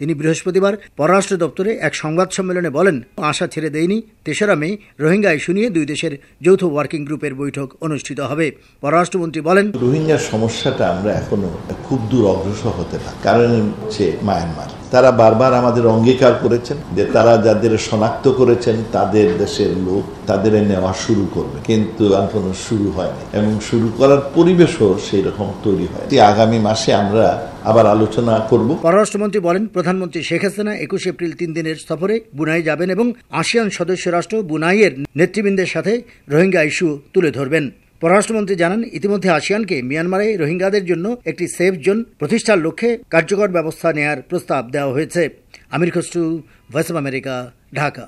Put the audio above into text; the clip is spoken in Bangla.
তিনি বৃহস্পতিবার পররাষ্ট্র দপ্তরে এক সংবাদ সম্মেলনে বলেন, আশা ছেড়ে দেয়নি, তেসরা মে রোহিঙ্গা ইস্যু নিয়ে দুই দেশের যৌথ ওয়ার্কিং গ্রুপের বৈঠক অনুষ্ঠিত হবে। পররাষ্ট্রমন্ত্রী বলেন, রোহিঙ্গার সমস্যাটা আমরা এখনও খুব দূর অগ্রসর হতে না কারণ হচ্ছে মায়ানমার। তারা বারবার আমাদের অঙ্গীকার করেছেন যে তারা যাদের শনাক্ত করেছেন, তাদের দেশের লোক তাদের নেওয়া শুরু করবে। কিন্তু এখনও শুরু হয়নি এবং শুরু করার পরিবেশও সেই রকম তৈরি হয় আগামী মাসে আমরা আবার আলোচনা করব। পররাষ্ট্রমন্ত্রী বলেন, প্রধানমন্ত্রী শেখ হাসিনা একুশে এপ্রিল তিন দিনের সফরে বুনাই যাবেন এবং আসিয়ান সদস্য রাষ্ট্র বুনাইয়ের নেতৃবৃন্দের সাথে রোহিঙ্গা ইস্যু তুলে ধরবেন। পররাষ্ট্রমন্ত্রী জানান, ইতিমধ্যে আসিয়ানকে মিয়ানমারে রোহিঙ্গাদের জন্য একটি সেফ জোন প্রতিষ্ঠার লক্ষ্যে কার্যকর ব্যবস্থা নেয়ার প্রস্তাব দেওয়া হয়েছে। Amir Khasru, voice of America, Dhaka.